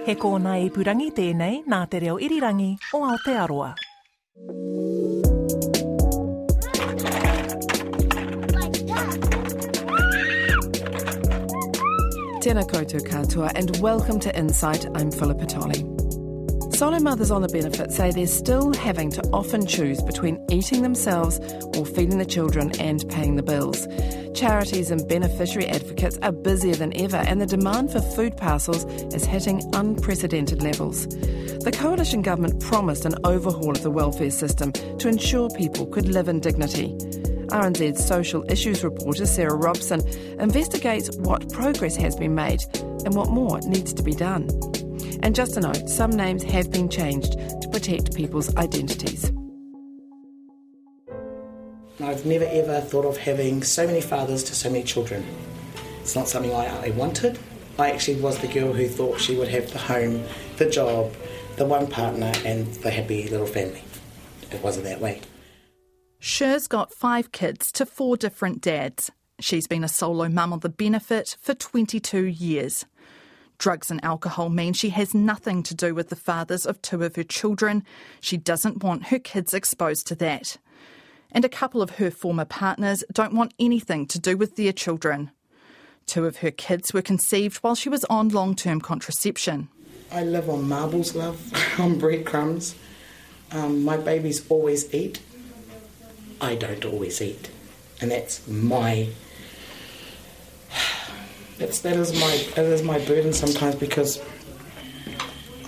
He kōna purangi tēnei nā te reo irirangi o Aotearoa. Tēnā koutou katoa and welcome to Insight. I'm Philippa Tolley. Solo mothers on the benefit say they're still having to often choose between eating themselves or feeding the children and paying the bills. Charities and beneficiary advocates are busier than ever, and the demand for food parcels is hitting unprecedented levels. The coalition government promised an overhaul of the welfare system to ensure people could live in dignity. RNZ's social issues reporter Sarah Robson investigates what progress has been made and what more needs to be done. And just a note some names have been changed to protect people's identities. I've never ever thought of having so many fathers to so many children. It's not something I, I wanted. I actually was the girl who thought she would have the home, the job, the one partner, and the happy little family. It wasn't that way. Sher's got five kids to four different dads. She's been a solo mum on the benefit for 22 years. Drugs and alcohol mean she has nothing to do with the fathers of two of her children. She doesn't want her kids exposed to that. And a couple of her former partners don't want anything to do with their children. Two of her kids were conceived while she was on long term contraception. I live on marbles, love, on breadcrumbs. Um, my babies always eat. I don't always eat, and that's my. That's that is my that is my burden sometimes because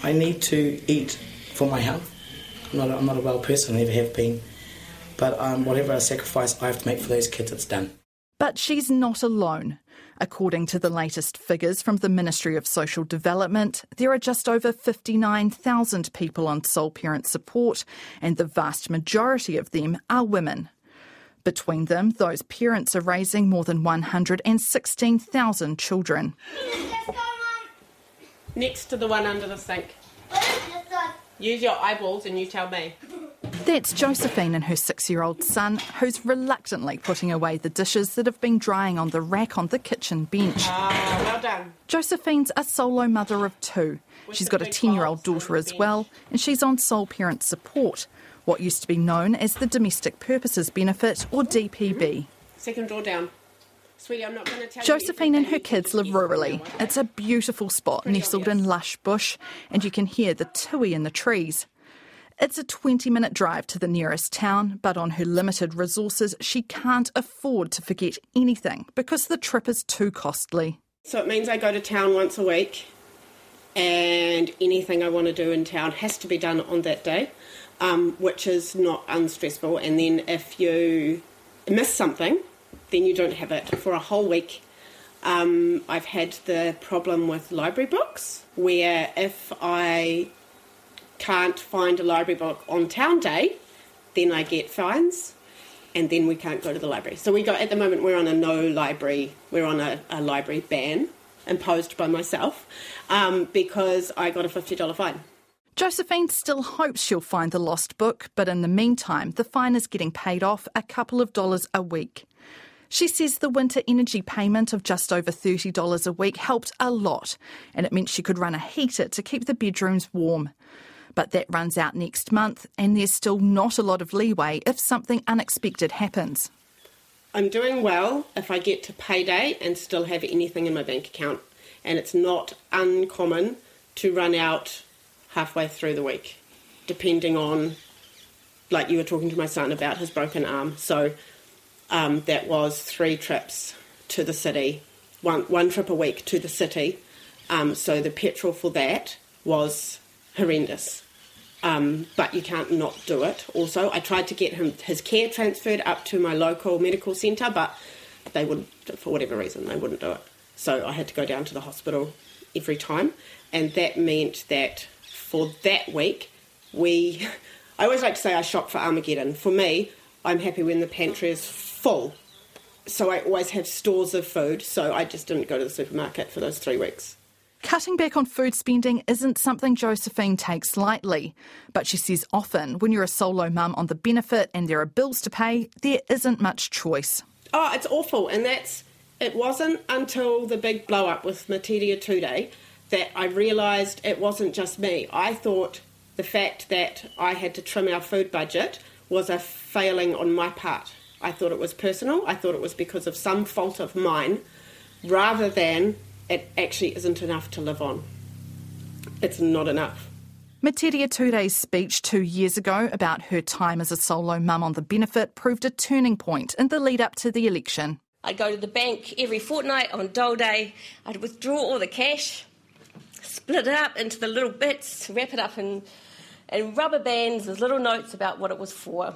I need to eat for my health. I'm not a, I'm not a well person, I never have been, but um, whatever sacrifice I have to make for those kids, it's done. But she's not alone. According to the latest figures from the Ministry of Social Development, there are just over 59,000 people on sole parent support, and the vast majority of them are women. Between them, those parents are raising more than 116,000 children. Next to the one under the sink. Use your eyeballs and you tell me. That's Josephine and her six year old son, who's reluctantly putting away the dishes that have been drying on the rack on the kitchen bench. Ah, well done. Josephine's a solo mother of two. She's got a 10 year old daughter as well, and she's on sole parent support, what used to be known as the Domestic Purposes Benefit, or DPB. Second drawer down. Sweetie, I'm not going to tell Josephine and her kids live rurally. It's a beautiful spot nestled in lush bush, and you can hear the tui in the trees. It's a 20 minute drive to the nearest town, but on her limited resources, she can't afford to forget anything because the trip is too costly. So it means I go to town once a week, and anything I want to do in town has to be done on that day, um, which is not unstressful. And then if you miss something, then you don't have it for a whole week. Um, I've had the problem with library books where if I can't find a library book on town day, then I get fines and then we can't go to the library. So we got at the moment we're on a no library, we're on a, a library ban imposed by myself um, because I got a $50 fine. Josephine still hopes she'll find the lost book, but in the meantime, the fine is getting paid off a couple of dollars a week. She says the winter energy payment of just over $30 a week helped a lot, and it meant she could run a heater to keep the bedrooms warm. But that runs out next month, and there's still not a lot of leeway if something unexpected happens. I'm doing well if I get to payday and still have anything in my bank account, and it's not uncommon to run out halfway through the week, depending on, like you were talking to my son about his broken arm. So um, that was three trips to the city, one one trip a week to the city. Um, so the petrol for that was horrendous. Um, but you can't not do it. Also, I tried to get him his care transferred up to my local medical centre, but they wouldn't, for whatever reason, they wouldn't do it. So I had to go down to the hospital every time, and that meant that for that week, we. I always like to say I shop for Armageddon. For me, I'm happy when the pantry is full. So I always have stores of food, so I just didn't go to the supermarket for those three weeks. Cutting back on food spending isn't something Josephine takes lightly, but she says often when you're a solo mum on the benefit and there are bills to pay, there isn't much choice. Oh, it's awful, and that's it wasn't until the big blow up with Metiria Ture that I realised it wasn't just me. I thought the fact that I had to trim our food budget was a failing on my part. I thought it was personal. I thought it was because of some fault of mine, rather than it actually isn't enough to live on. It's not enough. Metiria Ture's speech two years ago about her time as a solo mum on the benefit proved a turning point in the lead up to the election. I'd go to the bank every fortnight on dole day. I'd withdraw all the cash, split it up into the little bits, wrap it up in, in rubber bands with little notes about what it was for.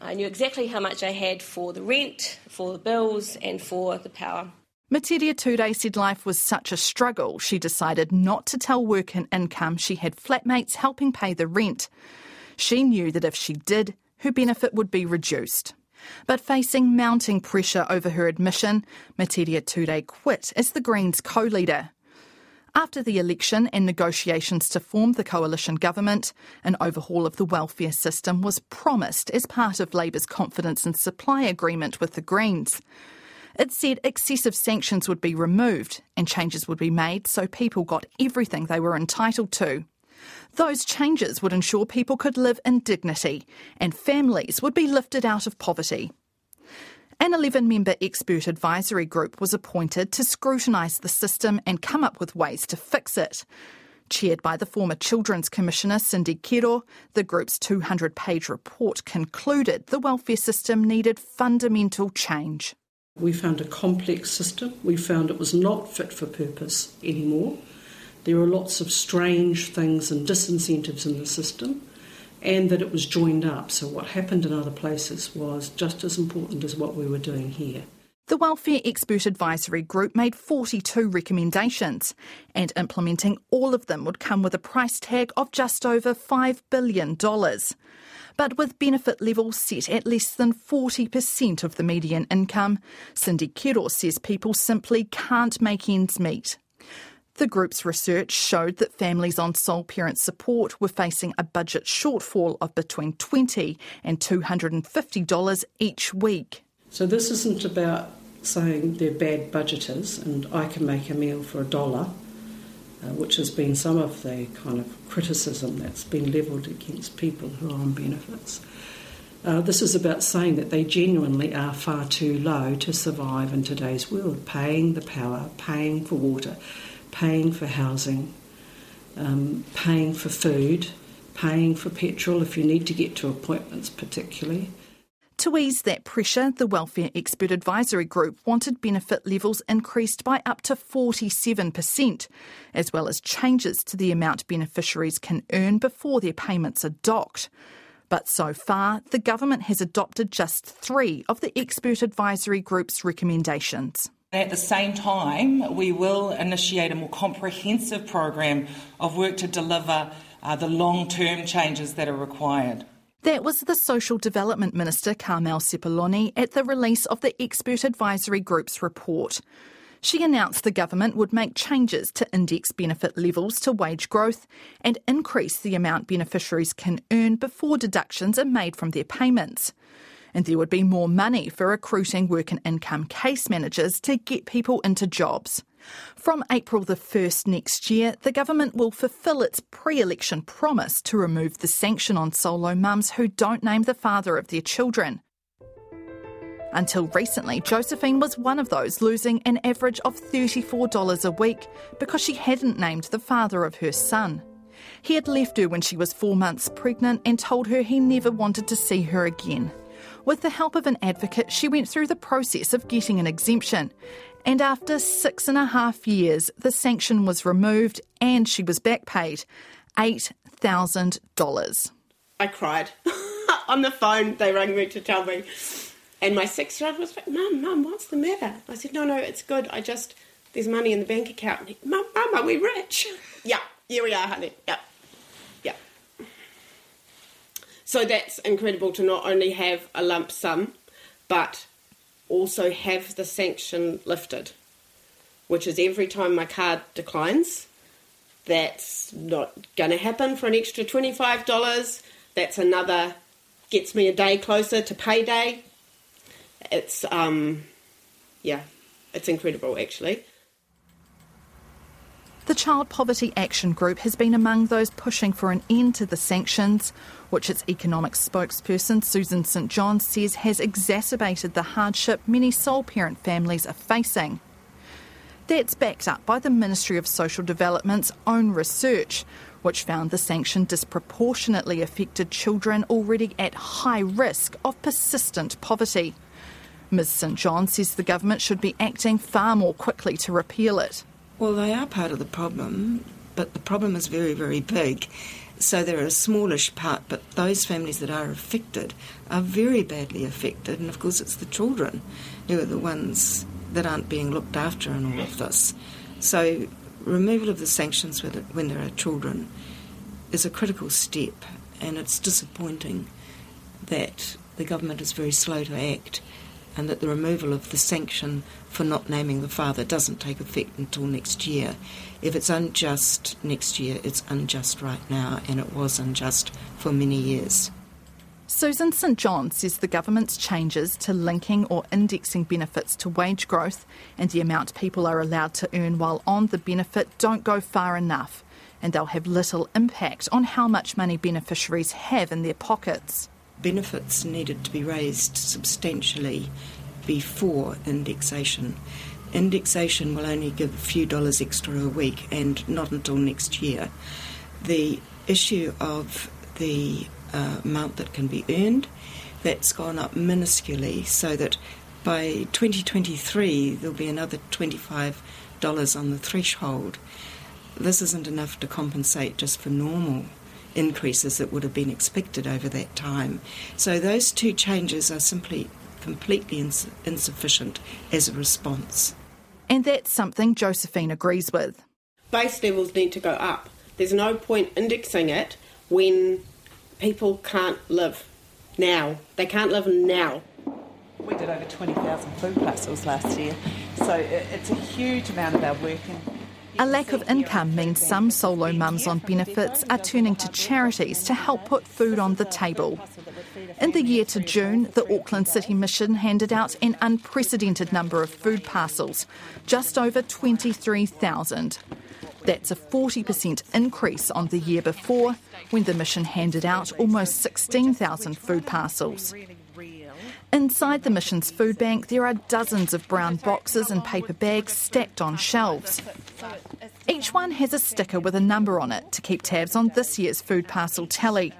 I knew exactly how much I had for the rent, for the bills, and for the power. Metiria Ture said life was such a struggle, she decided not to tell work and income she had flatmates helping pay the rent. She knew that if she did, her benefit would be reduced. But facing mounting pressure over her admission, Metiria Ture quit as the Greens co leader. After the election and negotiations to form the coalition government, an overhaul of the welfare system was promised as part of Labour's confidence and supply agreement with the Greens. It said excessive sanctions would be removed and changes would be made so people got everything they were entitled to. Those changes would ensure people could live in dignity and families would be lifted out of poverty. An 11 member expert advisory group was appointed to scrutinise the system and come up with ways to fix it. Chaired by the former Children's Commissioner Cindy Kiro, the group's 200 page report concluded the welfare system needed fundamental change. We found a complex system. We found it was not fit for purpose anymore. There are lots of strange things and disincentives in the system, and that it was joined up. So, what happened in other places was just as important as what we were doing here. The Welfare Expert Advisory Group made 42 recommendations, and implementing all of them would come with a price tag of just over $5 billion but with benefit levels set at less than 40% of the median income. Cindy Kiro says people simply can't make ends meet. The group's research showed that families on sole parent support were facing a budget shortfall of between $20 and $250 each week. So, this isn't about saying they're bad budgeters and I can make a meal for a dollar uh, which has been some of the kind of criticism that's been levelled against people who are on benefits. Uh, this is about saying that they genuinely are far too low to survive in today's world, paying the power, paying for water, paying for housing, um, paying for food, paying for petrol if you need to get to appointments, particularly. To ease that pressure, the Welfare Expert Advisory Group wanted benefit levels increased by up to 47%, as well as changes to the amount beneficiaries can earn before their payments are docked. But so far, the government has adopted just three of the Expert Advisory Group's recommendations. At the same time, we will initiate a more comprehensive program of work to deliver uh, the long term changes that are required. That was the Social Development Minister Carmel Sepuloni at the release of the Expert Advisory Group's report. She announced the government would make changes to index benefit levels to wage growth and increase the amount beneficiaries can earn before deductions are made from their payments. And there would be more money for recruiting work and income case managers to get people into jobs. From April the 1st next year, the government will fulfil its pre election promise to remove the sanction on solo mums who don't name the father of their children. Until recently, Josephine was one of those losing an average of $34 a week because she hadn't named the father of her son. He had left her when she was four months pregnant and told her he never wanted to see her again. With the help of an advocate, she went through the process of getting an exemption. And after six and a half years, the sanction was removed and she was back paid $8,000. I cried. On the phone, they rang me to tell me. And my six year old was like, Mum, Mum, what's the matter? I said, No, no, it's good. I just, there's money in the bank account. Mum, Mum, are we rich? yeah, here we are, honey. Yeah. Yeah. So that's incredible to not only have a lump sum, but also have the sanction lifted, which is every time my card declines, that's not going to happen for an extra $25. That's another, gets me a day closer to payday. It's, um, yeah, it's incredible actually. The Child Poverty Action Group has been among those pushing for an end to the sanctions, which its economic spokesperson Susan St John says has exacerbated the hardship many sole parent families are facing. That's backed up by the Ministry of Social Development's own research, which found the sanction disproportionately affected children already at high risk of persistent poverty. Ms St John says the government should be acting far more quickly to repeal it. Well, they are part of the problem, but the problem is very, very big. So they're a smallish part, but those families that are affected are very badly affected, and of course, it's the children who are the ones that aren't being looked after in all of this. So, removal of the sanctions when there are children is a critical step, and it's disappointing that the government is very slow to act and that the removal of the sanction for not naming the father doesn't take effect until next year. If it's unjust next year, it's unjust right now, and it was unjust for many years. Susan St John says the government's changes to linking or indexing benefits to wage growth and the amount people are allowed to earn while on the benefit don't go far enough, and they'll have little impact on how much money beneficiaries have in their pockets benefits needed to be raised substantially before indexation. Indexation will only give a few dollars extra a week and not until next year. The issue of the uh, amount that can be earned, that's gone up minusculely so that by 2023 there'll be another $25 on the threshold. This isn't enough to compensate just for normal increases that would have been expected over that time. So those two changes are simply completely ins- insufficient as a response. And that's something Josephine agrees with. Base levels need to go up. There's no point indexing it when people can't live now. They can't live now. We did over 20,000 food parcels last year, so it's a huge amount of our work. And a lack of income means some solo mums on benefits are turning to charities to help put food on the table. In the year to June, the Auckland City Mission handed out an unprecedented number of food parcels, just over 23,000. That's a 40% increase on the year before, when the mission handed out almost 16,000 food parcels. Inside the mission's food bank, there are dozens of brown boxes and paper bags stacked on shelves. Each one has a sticker with a number on it to keep tabs on this year's food parcel tally.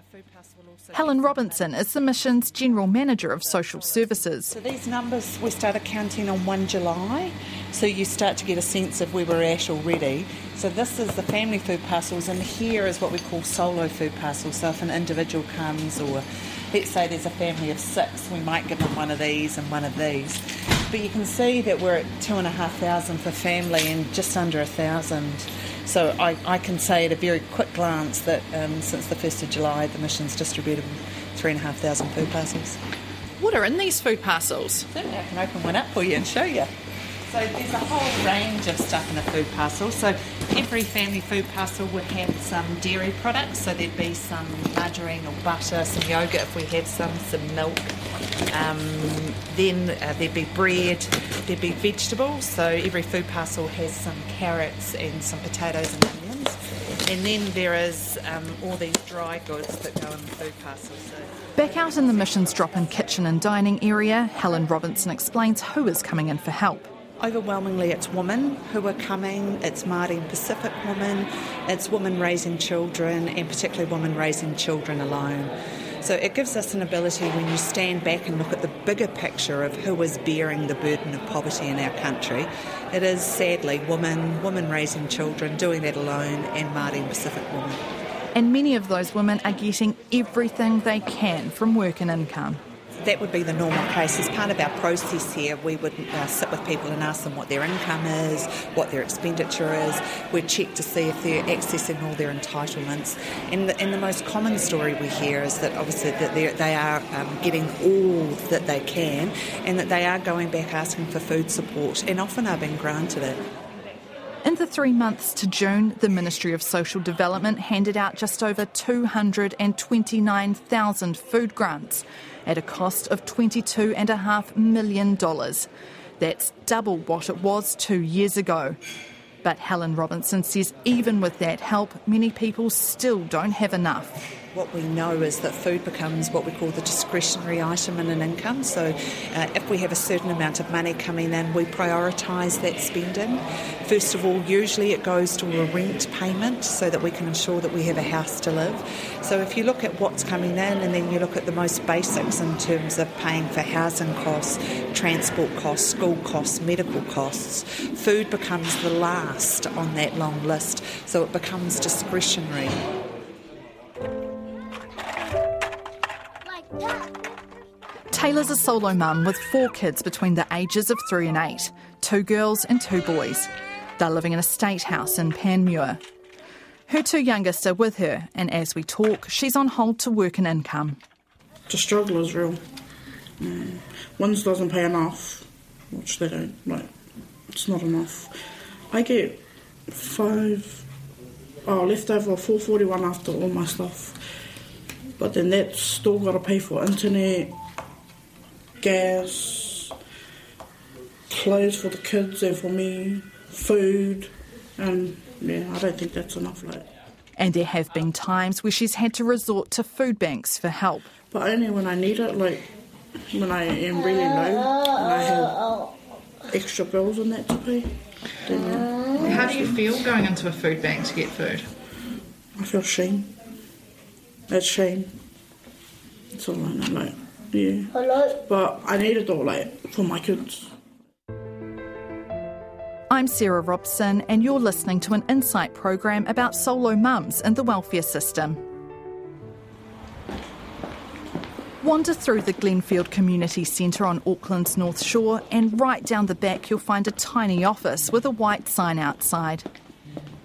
Helen Robinson is the mission's General Manager of Social Services. So these numbers we started counting on 1 July, so you start to get a sense of where we're at already. So this is the family food parcels, and here is what we call solo food parcels. So if an individual comes, or let's say there's a family of six, we might give them one of these and one of these. But you can see that we're at two and a half thousand for family and just under a thousand so I, I can say at a very quick glance that um, since the 1st of July, the mission's distributed 3,500 food parcels. What are in these food parcels? Certainly, I can open one up for you and show you. So there's a whole range of stuff in a food parcel. So every family food parcel would have some dairy products. So there'd be some margarine or butter, some yogurt if we have some, some milk. Um, then uh, there'd be bread, there'd be vegetables. So every food parcel has some carrots and some potatoes and onions. And then there is um, all these dry goods that go in the food parcel. So Back out in the mission's drop in kitchen and dining area, Helen Robinson explains who is coming in for help. Overwhelmingly, it's women who are coming. It's Māori and Pacific women. It's women raising children, and particularly women raising children alone. So it gives us an ability when you stand back and look at the bigger picture of who is bearing the burden of poverty in our country. It is sadly women, women raising children, doing that alone, and Māori and Pacific women. And many of those women are getting everything they can from work and income that would be the normal case. As part of our process here, we would uh, sit with people and ask them what their income is, what their expenditure is. We'd check to see if they're accessing all their entitlements. And the, and the most common story we hear is that obviously that they are um, getting all that they can and that they are going back asking for food support and often are being granted it. In the three months to June, the Ministry of Social Development handed out just over 229,000 food grants at a cost of $22.5 million. That's double what it was two years ago. But Helen Robinson says even with that help, many people still don't have enough. What we know is that food becomes what we call the discretionary item in an income. So, uh, if we have a certain amount of money coming in, we prioritise that spending. First of all, usually it goes to a rent payment so that we can ensure that we have a house to live. So, if you look at what's coming in and then you look at the most basics in terms of paying for housing costs, transport costs, school costs, medical costs, food becomes the last on that long list. So, it becomes discretionary. Taylor's a solo mum with four kids between the ages of three and eight two girls and two boys. They're living in a state house in Panmure. Her two youngest are with her, and as we talk, she's on hold to work an income. The struggle is real. Mm. One's doesn't pay enough, which they don't. Like, it's not enough. I get five, oh, left over four forty one after all my stuff, but then that's still got to pay for internet, gas, clothes for the kids and for me, food, and yeah, I don't think that's enough. Like, And there have been times where she's had to resort to food banks for help. but only when I need it, like when I am really low and I have extra bills and that to pay. Then yeah, How do you feel going into a food bank to get food? I feel shame. That's shame. That's all I know. Like, yeah. Hello? But I need it all, like, for my kids. I'm Sarah Robson, and you're listening to an insight program about solo mums and the welfare system. Wander through the Glenfield Community Centre on Auckland's North Shore, and right down the back, you'll find a tiny office with a white sign outside.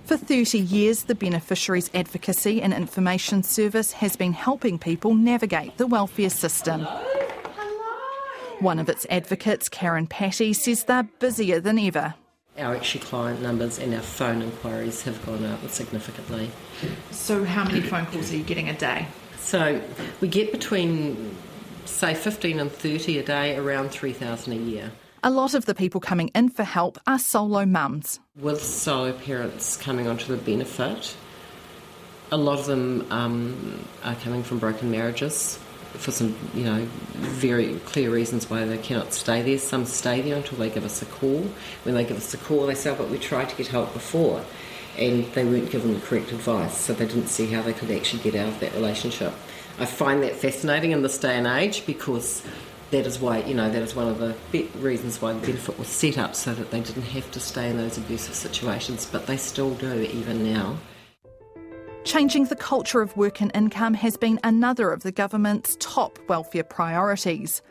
For 30 years, the Beneficiaries Advocacy and Information Service has been helping people navigate the welfare system. One of its advocates, Karen Patty, says they're busier than ever. Our actual client numbers and our phone inquiries have gone up significantly. So, how many phone calls are you getting a day? So we get between, say, 15 and 30 a day, around 3,000 a year. A lot of the people coming in for help are solo mums. With solo parents coming onto the benefit, a lot of them um, are coming from broken marriages for some, you know, very clear reasons why they cannot stay there. Some stay there until they give us a call. When they give us a call, they say, oh, but we tried to get help before. And they weren't given the correct advice, so they didn't see how they could actually get out of that relationship. I find that fascinating in this day and age because that is why, you know, that is one of the be- reasons why the benefit was set up so that they didn't have to stay in those abusive situations, but they still do even now. Changing the culture of work and income has been another of the government's top welfare priorities.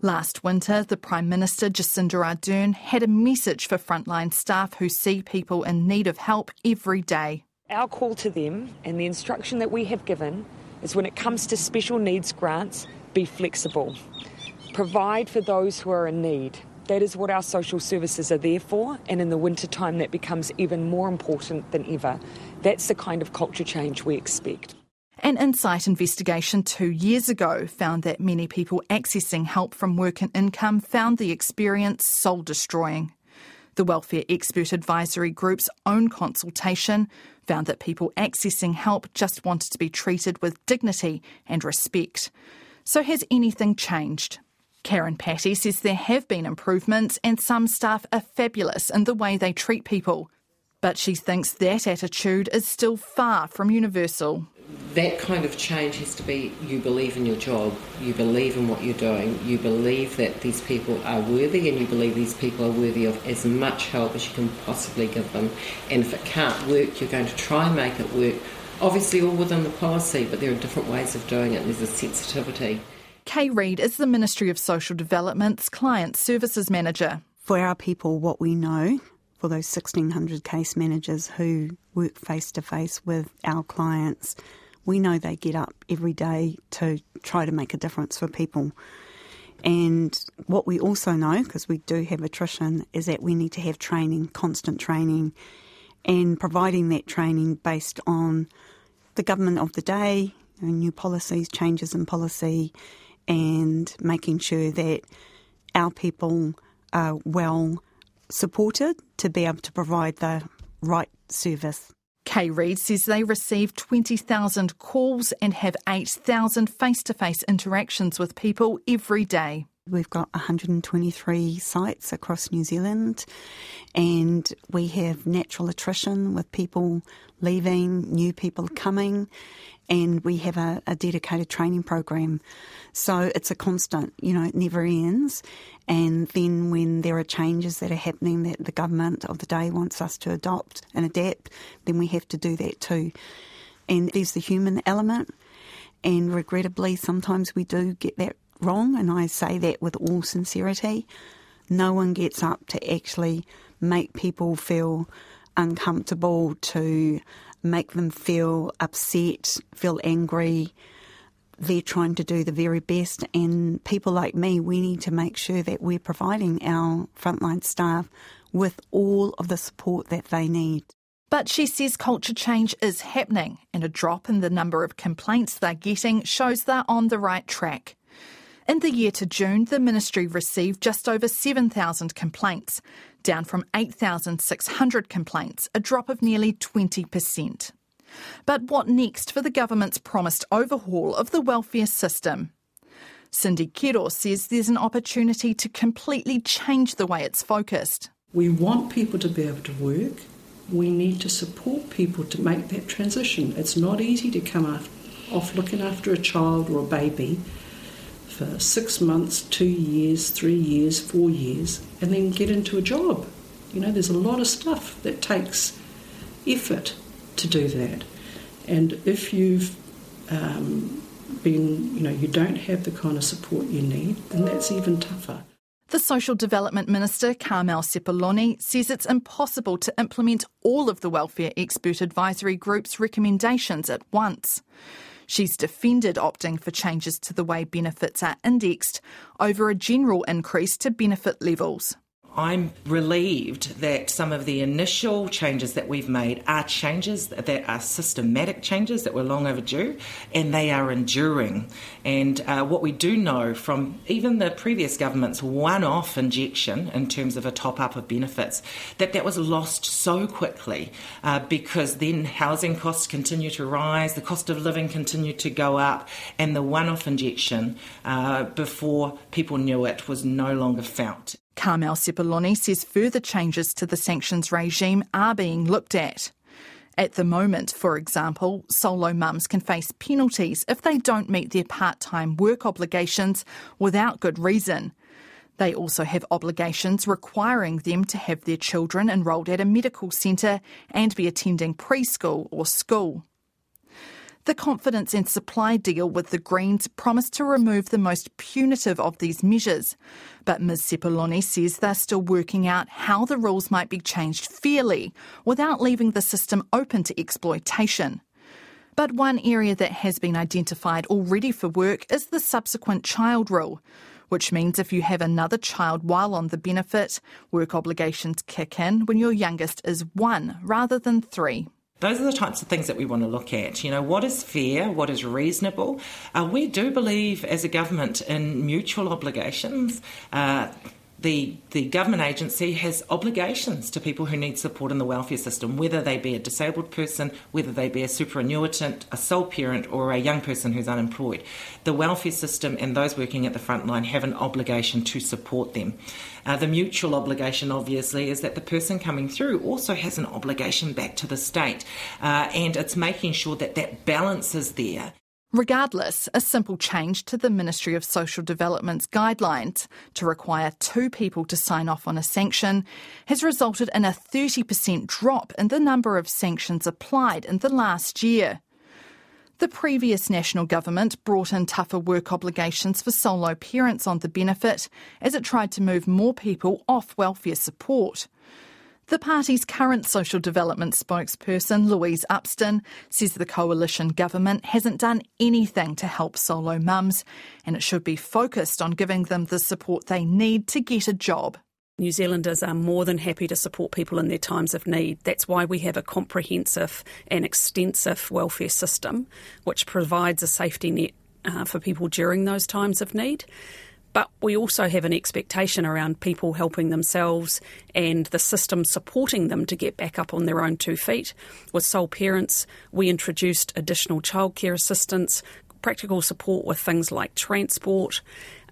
Last winter, the Prime Minister Jacinda Ardern had a message for frontline staff who see people in need of help every day. Our call to them and the instruction that we have given is when it comes to special needs grants, be flexible. Provide for those who are in need. That is what our social services are there for, and in the winter time, that becomes even more important than ever. That's the kind of culture change we expect. An insight investigation two years ago found that many people accessing help from work and income found the experience soul destroying. The Welfare Expert Advisory Group's own consultation found that people accessing help just wanted to be treated with dignity and respect. So, has anything changed? Karen Patty says there have been improvements and some staff are fabulous in the way they treat people. But she thinks that attitude is still far from universal. That kind of change has to be you believe in your job, you believe in what you're doing, you believe that these people are worthy, and you believe these people are worthy of as much help as you can possibly give them. And if it can't work, you're going to try and make it work. Obviously, all within the policy, but there are different ways of doing it, there's a sensitivity. Kay Reid is the Ministry of Social Development's Client Services Manager. For our people, what we know, for those 1,600 case managers who work face to face with our clients, we know they get up every day to try to make a difference for people. And what we also know, because we do have attrition, is that we need to have training, constant training, and providing that training based on the government of the day, new policies, changes in policy, and making sure that our people are well supported to be able to provide the right service. Kay Reid says they receive 20,000 calls and have 8,000 face to face interactions with people every day. We've got 123 sites across New Zealand, and we have natural attrition with people leaving, new people coming, and we have a, a, dedicated training program. So it's a constant, you know, it never ends. And then when there are changes that are happening that the government of the day wants us to adopt and adapt, then we have to do that too. And there's the human element, and regrettably, sometimes we do get that wrong, and I say that with all sincerity. No one gets up to actually make people feel uncomfortable, to make them feel upset, feel angry. They're trying to do the very best, and people like me, we need to make sure that we're providing our frontline staff with all of the support that they need. But she says culture change is happening, and a drop in the number of complaints they're getting shows they're on the right track. In the year to June, the ministry received just over 7,000 complaints, down from 8,600 complaints, a drop of nearly 20%. But what next for the government's promised overhaul of the welfare system? Cindy Kiro says there's an opportunity to completely change the way it's focused. We want people to be able to work. We need to support people to make that transition. It's not easy to come off looking after a child or a baby for six months, two years, three years, four years, and then get into a job. You know, there's a lot of stuff that takes effort to do that. And if you've um, been, you know, you don't have the kind of support you need, then that's even tougher. The Social Development Minister, Carmel Sepuloni, says it's impossible to implement all of the Welfare Expert Advisory Group's recommendations at once. She's defended opting for changes to the way benefits are indexed over a general increase to benefit levels. I'm relieved that some of the initial changes that we've made are changes that are systematic changes that were long overdue and they are enduring. And uh, what we do know from even the previous government's one off injection in terms of a top up of benefits, that that was lost so quickly uh, because then housing costs continue to rise, the cost of living continued to go up, and the one off injection uh, before people knew it was no longer felt. Carmel Sepuloni says further changes to the sanctions regime are being looked at. At the moment, for example, solo mums can face penalties if they don't meet their part time work obligations without good reason. They also have obligations requiring them to have their children enrolled at a medical centre and be attending preschool or school. The confidence and supply deal with the Greens promised to remove the most punitive of these measures. But Ms Sepuloni says they're still working out how the rules might be changed fairly without leaving the system open to exploitation. But one area that has been identified already for work is the subsequent child rule, which means if you have another child while on the benefit, work obligations kick in when your youngest is one rather than three. Those are the types of things that we want to look at. You know, what is fair, what is reasonable. Uh, we do believe as a government in mutual obligations. Uh, the, the government agency has obligations to people who need support in the welfare system, whether they be a disabled person, whether they be a superannuitant, a sole parent, or a young person who's unemployed. The welfare system and those working at the front line have an obligation to support them. Uh, the mutual obligation, obviously, is that the person coming through also has an obligation back to the state, uh, and it's making sure that that balance is there. Regardless, a simple change to the Ministry of Social Development's guidelines to require two people to sign off on a sanction has resulted in a 30% drop in the number of sanctions applied in the last year. The previous national government brought in tougher work obligations for solo parents on the benefit as it tried to move more people off welfare support. The party's current social development spokesperson, Louise Upston, says the coalition government hasn't done anything to help solo mums and it should be focused on giving them the support they need to get a job. New Zealanders are more than happy to support people in their times of need. That's why we have a comprehensive and extensive welfare system which provides a safety net uh, for people during those times of need. But we also have an expectation around people helping themselves and the system supporting them to get back up on their own two feet. With sole parents, we introduced additional childcare assistance, practical support with things like transport,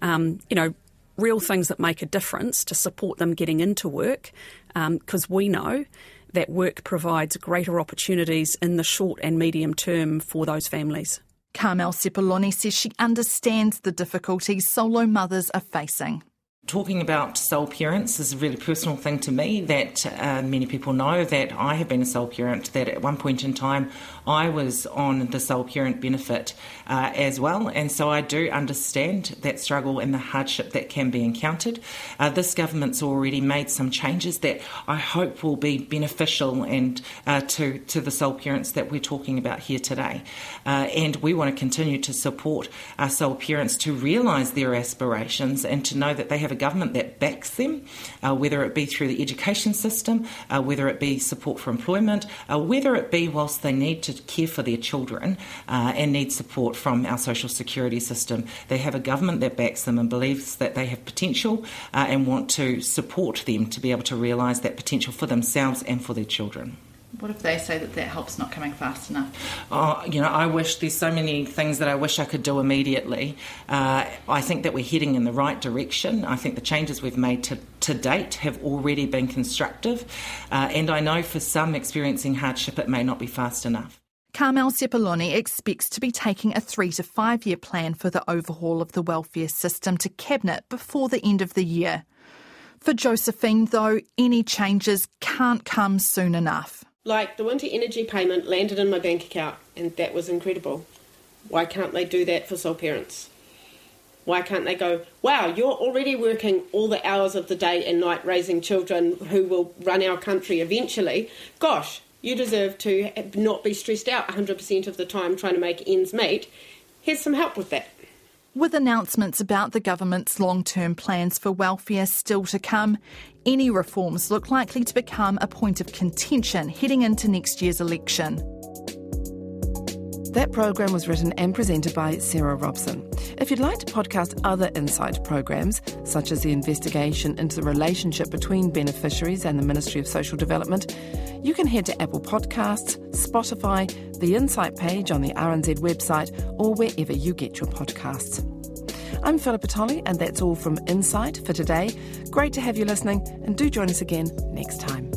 um, you know, real things that make a difference to support them getting into work, because um, we know that work provides greater opportunities in the short and medium term for those families. Carmel Sepuloni says she understands the difficulties solo mothers are facing. Talking about sole parents is a really personal thing to me that uh, many people know that I have been a sole parent, that at one point in time I was on the sole parent benefit uh, as well, and so I do understand that struggle and the hardship that can be encountered. Uh, this government's already made some changes that I hope will be beneficial and uh, to, to the sole parents that we're talking about here today. Uh, and we want to continue to support our sole parents to realise their aspirations and to know that they have government that backs them, uh, whether it be through the education system, uh, whether it be support for employment, uh, whether it be whilst they need to care for their children uh, and need support from our social security system. They have a government that backs them and believes that they have potential uh, and want to support them to be able to realise that potential for themselves and for their children. What if they say that that help's not coming fast enough? Oh, you know, I wish there's so many things that I wish I could do immediately. Uh, I think that we're heading in the right direction. I think the changes we've made to, to date have already been constructive. Uh, and I know for some experiencing hardship, it may not be fast enough. Carmel Sepuloni expects to be taking a three to five year plan for the overhaul of the welfare system to Cabinet before the end of the year. For Josephine, though, any changes can't come soon enough. Like the winter energy payment landed in my bank account, and that was incredible. Why can't they do that for sole parents? Why can't they go, wow, you're already working all the hours of the day and night raising children who will run our country eventually? Gosh, you deserve to not be stressed out 100% of the time trying to make ends meet. Here's some help with that. With announcements about the government's long term plans for welfare still to come, any reforms look likely to become a point of contention heading into next year's election. That program was written and presented by Sarah Robson. If you'd like to podcast other Insight programs, such as the investigation into the relationship between beneficiaries and the Ministry of Social Development, you can head to Apple Podcasts, Spotify, the Insight page on the RNZ website, or wherever you get your podcasts. I'm Philippa Tolley, and that's all from Insight for today. Great to have you listening, and do join us again next time.